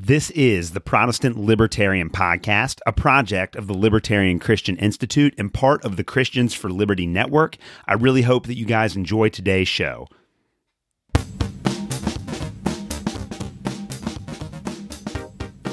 This is the Protestant Libertarian Podcast, a project of the Libertarian Christian Institute and part of the Christians for Liberty Network. I really hope that you guys enjoy today's show.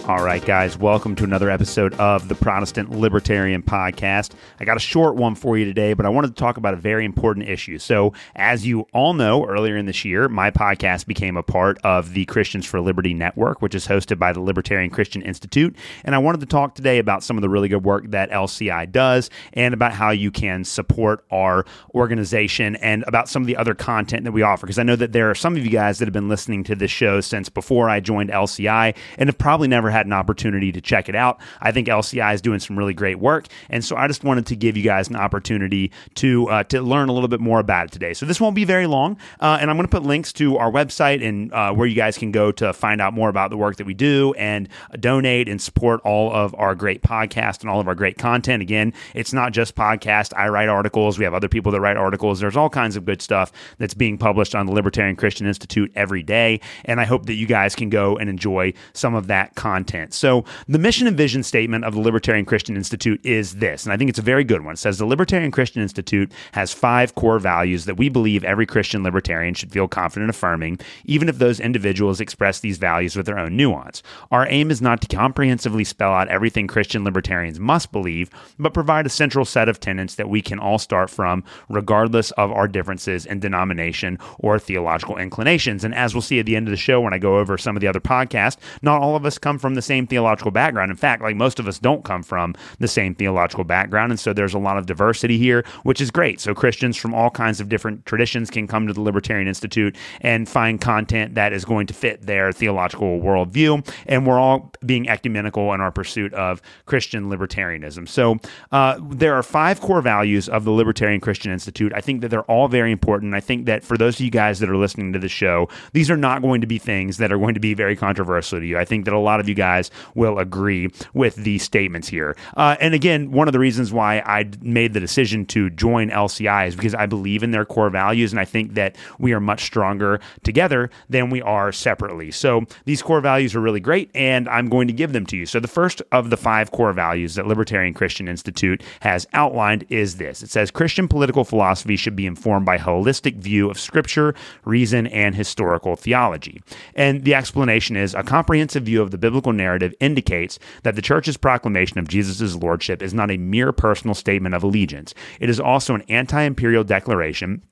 All right, guys, welcome to another episode of the Protestant Libertarian Podcast. I got a short one for you today, but I wanted to talk about a very important issue. So, as you all know, earlier in this year, my podcast became a part of the Christians for Liberty Network, which is hosted by the Libertarian Christian Institute. And I wanted to talk today about some of the really good work that LCI does and about how you can support our organization and about some of the other content that we offer. Because I know that there are some of you guys that have been listening to this show since before I joined LCI and have probably never had an opportunity to check it out. I think LCI is doing some really great work, and so I just wanted to give you guys an opportunity to uh, to learn a little bit more about it today. So this won't be very long, uh, and I'm going to put links to our website and uh, where you guys can go to find out more about the work that we do and donate and support all of our great podcast and all of our great content. Again, it's not just podcast. I write articles. We have other people that write articles. There's all kinds of good stuff that's being published on the Libertarian Christian Institute every day, and I hope that you guys can go and enjoy some of that content content. So, the mission and vision statement of the Libertarian Christian Institute is this, and I think it's a very good one. It says the Libertarian Christian Institute has five core values that we believe every Christian libertarian should feel confident affirming, even if those individuals express these values with their own nuance. Our aim is not to comprehensively spell out everything Christian libertarians must believe, but provide a central set of tenets that we can all start from, regardless of our differences in denomination or theological inclinations. And as we'll see at the end of the show when I go over some of the other podcasts, not all of us come from the same theological background. In fact, like most of us don't come from the same theological background. And so there's a lot of diversity here, which is great. So Christians from all kinds of different traditions can come to the Libertarian Institute and find content that is going to fit their theological worldview. And we're all being ecumenical in our pursuit of Christian libertarianism. So uh, there are five core values of the Libertarian Christian Institute. I think that they're all very important. I think that for those of you guys that are listening to the show, these are not going to be things that are going to be very controversial to you. I think that a lot of you guys guys will agree with these statements here. Uh, and again, one of the reasons why I made the decision to join LCI is because I believe in their core values, and I think that we are much stronger together than we are separately. So these core values are really great, and I'm going to give them to you. So the first of the five core values that Libertarian Christian Institute has outlined is this it says Christian political philosophy should be informed by holistic view of scripture, reason, and historical theology. And the explanation is a comprehensive view of the biblical narrative indicates that the church's proclamation of Jesus' lordship is not a mere personal statement of allegiance. It is also an anti imperial declaration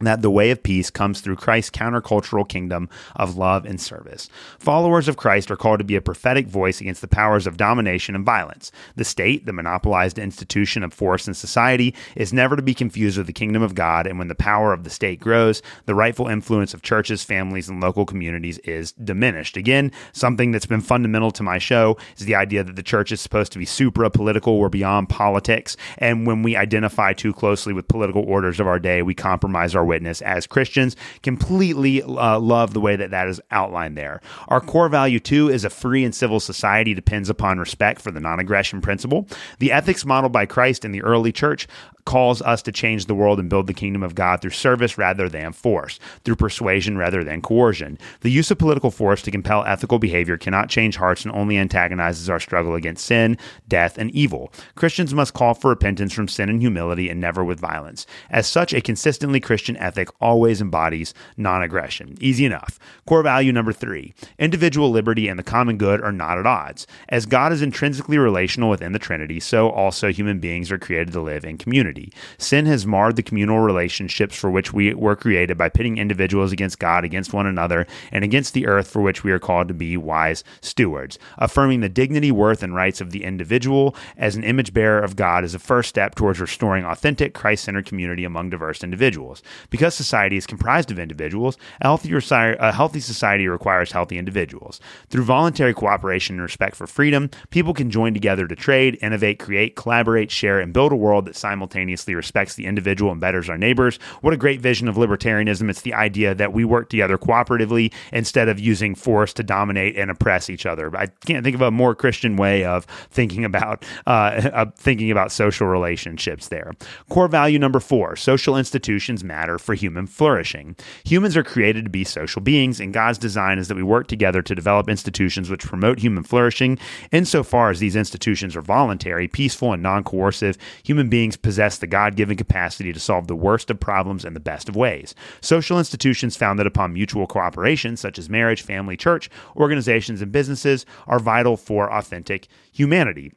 that the way of peace comes through Christ's countercultural kingdom of love and service. Followers of Christ are called to be a prophetic voice against the powers of domination and violence. The state, the monopolized institution of force in society, is never to be confused with the kingdom of God, and when the power of the state grows, the rightful influence of churches, families, and local communities is diminished. Again, something that's been fundamental to my show is the idea that the church is supposed to be supra political, we're beyond politics, and when we identify too closely with political orders of our day, we compromise our witness as Christians. Completely uh, love the way that that is outlined there. Our core value, too, is a free and civil society depends upon respect for the non aggression principle. The ethics modeled by Christ in the early church calls us to change the world and build the kingdom of God through service rather than force, through persuasion rather than coercion. The use of political force to compel ethical behavior cannot change hearts and only antagonizes our struggle against sin, death, and evil. Christians must call for repentance from sin and humility and never with violence. As such, a consistently Christian ethic always embodies non aggression. Easy enough. Core value number three individual liberty and the common good are not at odds. As God is intrinsically relational within the Trinity, so also human beings are created to live in community. Sin has marred the communal relationships for which we were created by pitting individuals against God, against one another, and against the earth for which we are called to be wise stewards. Affirming the dignity, worth, and rights of the individual as an image bearer of God is a first step towards restoring authentic, Christ centered community among diverse individuals. Because society is comprised of individuals, a healthy, a healthy society requires healthy individuals. Through voluntary cooperation and respect for freedom, people can join together to trade, innovate, create, collaborate, share, and build a world that simultaneously simultaneously respects the individual and betters our neighbors. What a great vision of libertarianism. It's the idea that we work together cooperatively instead of using force to dominate and oppress each other. I can't think of a more Christian way of thinking about uh, thinking about social relationships there. Core value number four social institutions matter for human flourishing. Humans are created to be social beings, and God's design is that we work together to develop institutions which promote human flourishing. Insofar as these institutions are voluntary, peaceful, and non coercive, human beings possess the God given capacity to solve the worst of problems in the best of ways. Social institutions founded upon mutual cooperation, such as marriage, family, church, organizations, and businesses, are vital for authentic humanity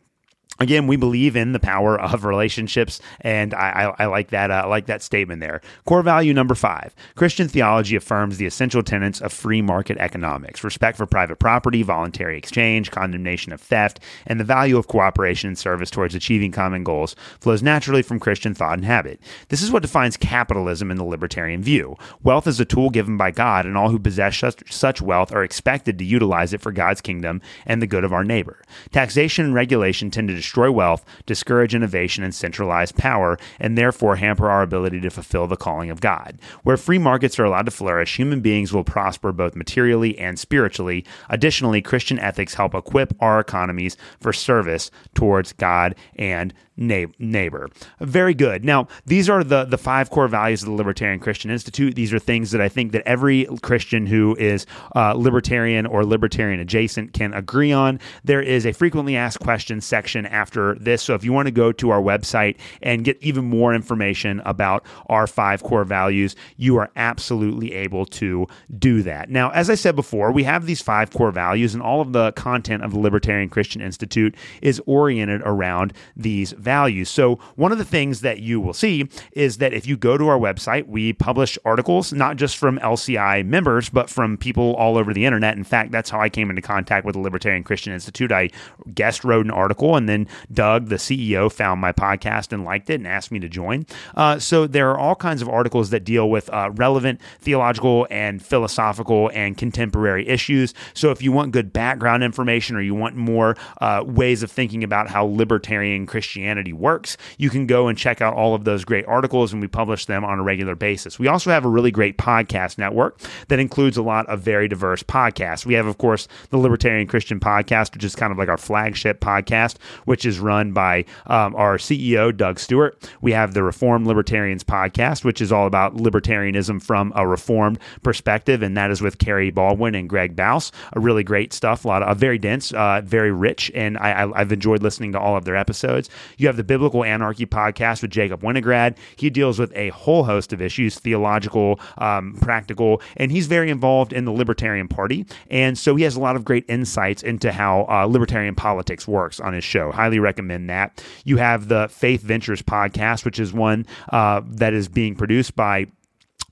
again, we believe in the power of relationships, and I, I, I like that. Uh, I like that statement there. Core value number five: Christian theology affirms the essential tenets of free market economics: respect for private property, voluntary exchange, condemnation of theft, and the value of cooperation and service towards achieving common goals flows naturally from Christian thought and habit. This is what defines capitalism in the libertarian view. Wealth is a tool given by God, and all who possess such, wealth are expected to utilize it for God's kingdom and the good of our neighbor. Taxation and regulation tend to destroy wealth, discourage innovation, and centralize power, and therefore hamper our ability to fulfill the calling of God. Where free markets are allowed to flourish, human beings will prosper both materially and spiritually. Additionally, Christian ethics help equip our economies for service towards God and neighbor. Very good. Now, these are the the five core values of the Libertarian Christian Institute. These are things that I think that every Christian who is uh, libertarian or libertarian adjacent can agree on. There is a frequently asked questions section after this, so if you want to go to our website and get even more information about our five core values, you are absolutely able to do that. Now, as I said before, we have these five core values, and all of the content of the Libertarian Christian Institute is oriented around these values. So, one of the things that you will see is that if you go to our website, we publish articles not just from LCI members, but from people all over the internet. In fact, that's how I came into contact with the Libertarian Christian Institute. I guest wrote an article, and then Doug, the CEO, found my podcast and liked it and asked me to join. Uh, so, there are all kinds of articles that deal with uh, relevant theological and philosophical and contemporary issues. So, if you want good background information or you want more uh, ways of thinking about how libertarian Christianity Christianity works, you can go and check out all of those great articles, and we publish them on a regular basis. We also have a really great podcast network that includes a lot of very diverse podcasts. We have, of course, the Libertarian Christian Podcast, which is kind of like our flagship podcast, which is run by um, our CEO, Doug Stuart. We have the Reformed Libertarians Podcast, which is all about libertarianism from a reformed perspective, and that is with Kerry Baldwin and Greg Baus. A really great stuff, a lot of very dense, uh, very rich, and I, I, I've enjoyed listening to all of their episodes. Have the Biblical Anarchy podcast with Jacob Winograd. He deals with a whole host of issues, theological, um, practical, and he's very involved in the Libertarian Party. And so he has a lot of great insights into how uh, libertarian politics works on his show. Highly recommend that. You have the Faith Ventures podcast, which is one uh, that is being produced by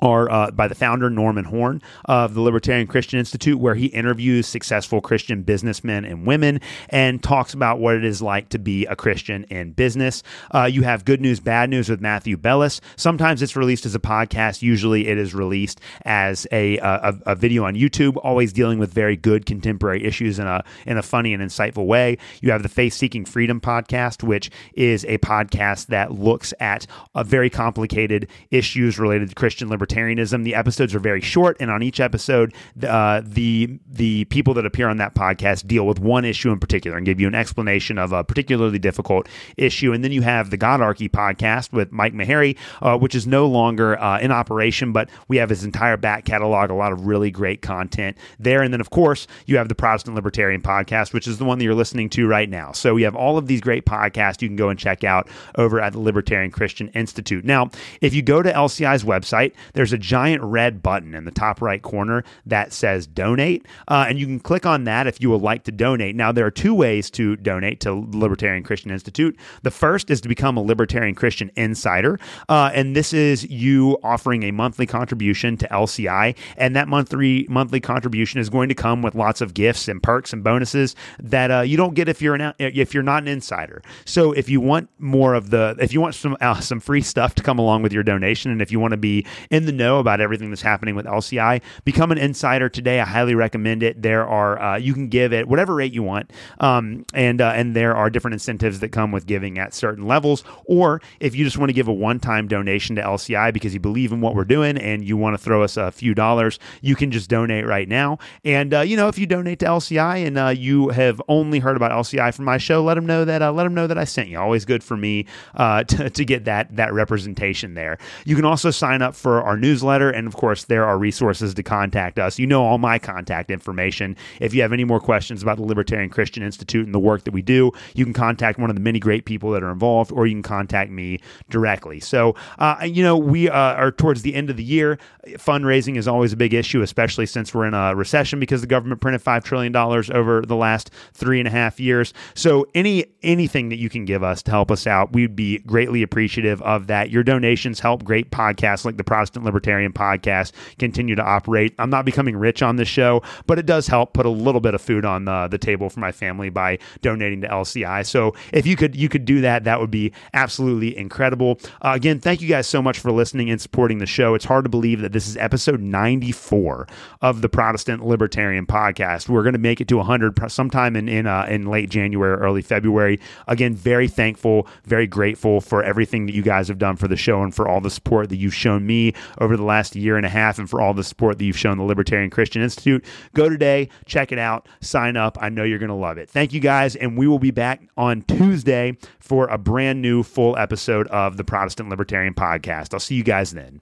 are uh, by the founder Norman Horn of the Libertarian Christian Institute, where he interviews successful Christian businessmen and women and talks about what it is like to be a Christian in business. Uh, you have Good News, Bad News with Matthew Bellis. Sometimes it's released as a podcast. Usually it is released as a, a, a video on YouTube, always dealing with very good contemporary issues in a, in a funny and insightful way. You have the Faith Seeking Freedom podcast, which is a podcast that looks at very complicated issues related to Christian liberty The episodes are very short, and on each episode, uh, the the people that appear on that podcast deal with one issue in particular and give you an explanation of a particularly difficult issue. And then you have the Godarchy podcast with Mike Maharrey, uh, which is no longer uh, in operation, but we have his entire back catalog, a lot of really great content there. And then, of course, you have the Protestant Libertarian podcast, which is the one that you're listening to right now. So we have all of these great podcasts you can go and check out over at the Libertarian Christian Institute. Now, if you go to LCI's website, there's a giant red button in the top right corner that says donate. Uh, and you can click on that if you would like to donate. Now, there are two ways to donate to Libertarian Christian Institute. The first is to become a Libertarian Christian Insider. Uh, and this is you offering a monthly contribution to LCI. And that monthly monthly contribution is going to come with lots of gifts and perks and bonuses that uh, you don't get if you're an if you're not an insider. So if you want more of the if you want some uh, some free stuff to come along with your donation, and if you want to be in the the know about everything that's happening with LCI, become an insider today. I highly recommend it. There are uh, you can give it whatever rate you want, um, and uh, and there are different incentives that come with giving at certain levels. Or if you just want to give a one-time donation to LCI because you believe in what we're doing and you want to throw us a few dollars, you can just donate right now. And uh, you know, if you donate to LCI and uh, you have only heard about LCI from my show, let them know that uh, let them know that I sent you. Always good for me uh, to, to get that that representation there. You can also sign up for our newsletter, and of course, there are resources to contact us. You know all my contact information. If you have any more questions about the Libertarian Christian Institute and the work that we do, you can contact one of the many great people that are involved, or you can contact me directly. So, uh, you know, we uh, are towards the end of the year. Fundraising is always a big issue, especially since we're in a recession because the government printed five trillion dollars over the last three and a half years. So, any anything that you can give us to help us out, we'd be greatly appreciative of that. Your donations help great podcasts like the Protestant Libertarian Podcast continue to operate. I'm not becoming rich on this show, but it does help put a little bit of food on the, the table for my family by donating to LCI. So if you could you could do that, that would be absolutely incredible. Uh, again, thank you guys so much for listening and supporting the show. It's hard to believe that this is episode 94 of the Protestant Libertarian Podcast. We're going to make it to 100 sometime in in, uh, in late January, early February. Again, very thankful, very grateful for everything that you guys have done for the show and for all the support that you've shown me over the last year and a half, and for all the support that you've shown the Libertarian Christian Institute. Go today, check it out, sign up. I know you're going to love it. Thank you guys, and we will be back on Tuesday for a brand new full episode of the Protestant Libertarian Podcast. I'll see you guys then.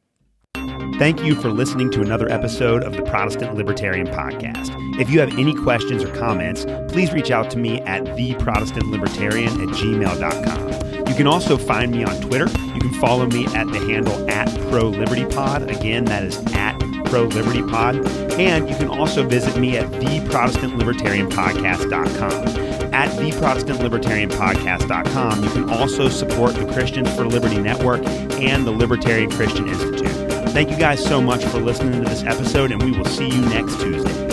Thank you for listening to another episode of the Protestant Libertarian Podcast. If you have any questions or comments, please reach out to me at theprotestantlibertarian at gmail.com. You can also find me on Twitter. You can follow me at the handle at ProLibertyPod. Again, that is at ProLibertyPod. And you can also visit me at theprotestantlibertarianpodcast.com at theprotestantlibertarianpodcast.com. You can also support the Christians for Liberty Network and the Libertarian Christian Institute. Thank you guys so much for listening to this episode, and we will see you next Tuesday.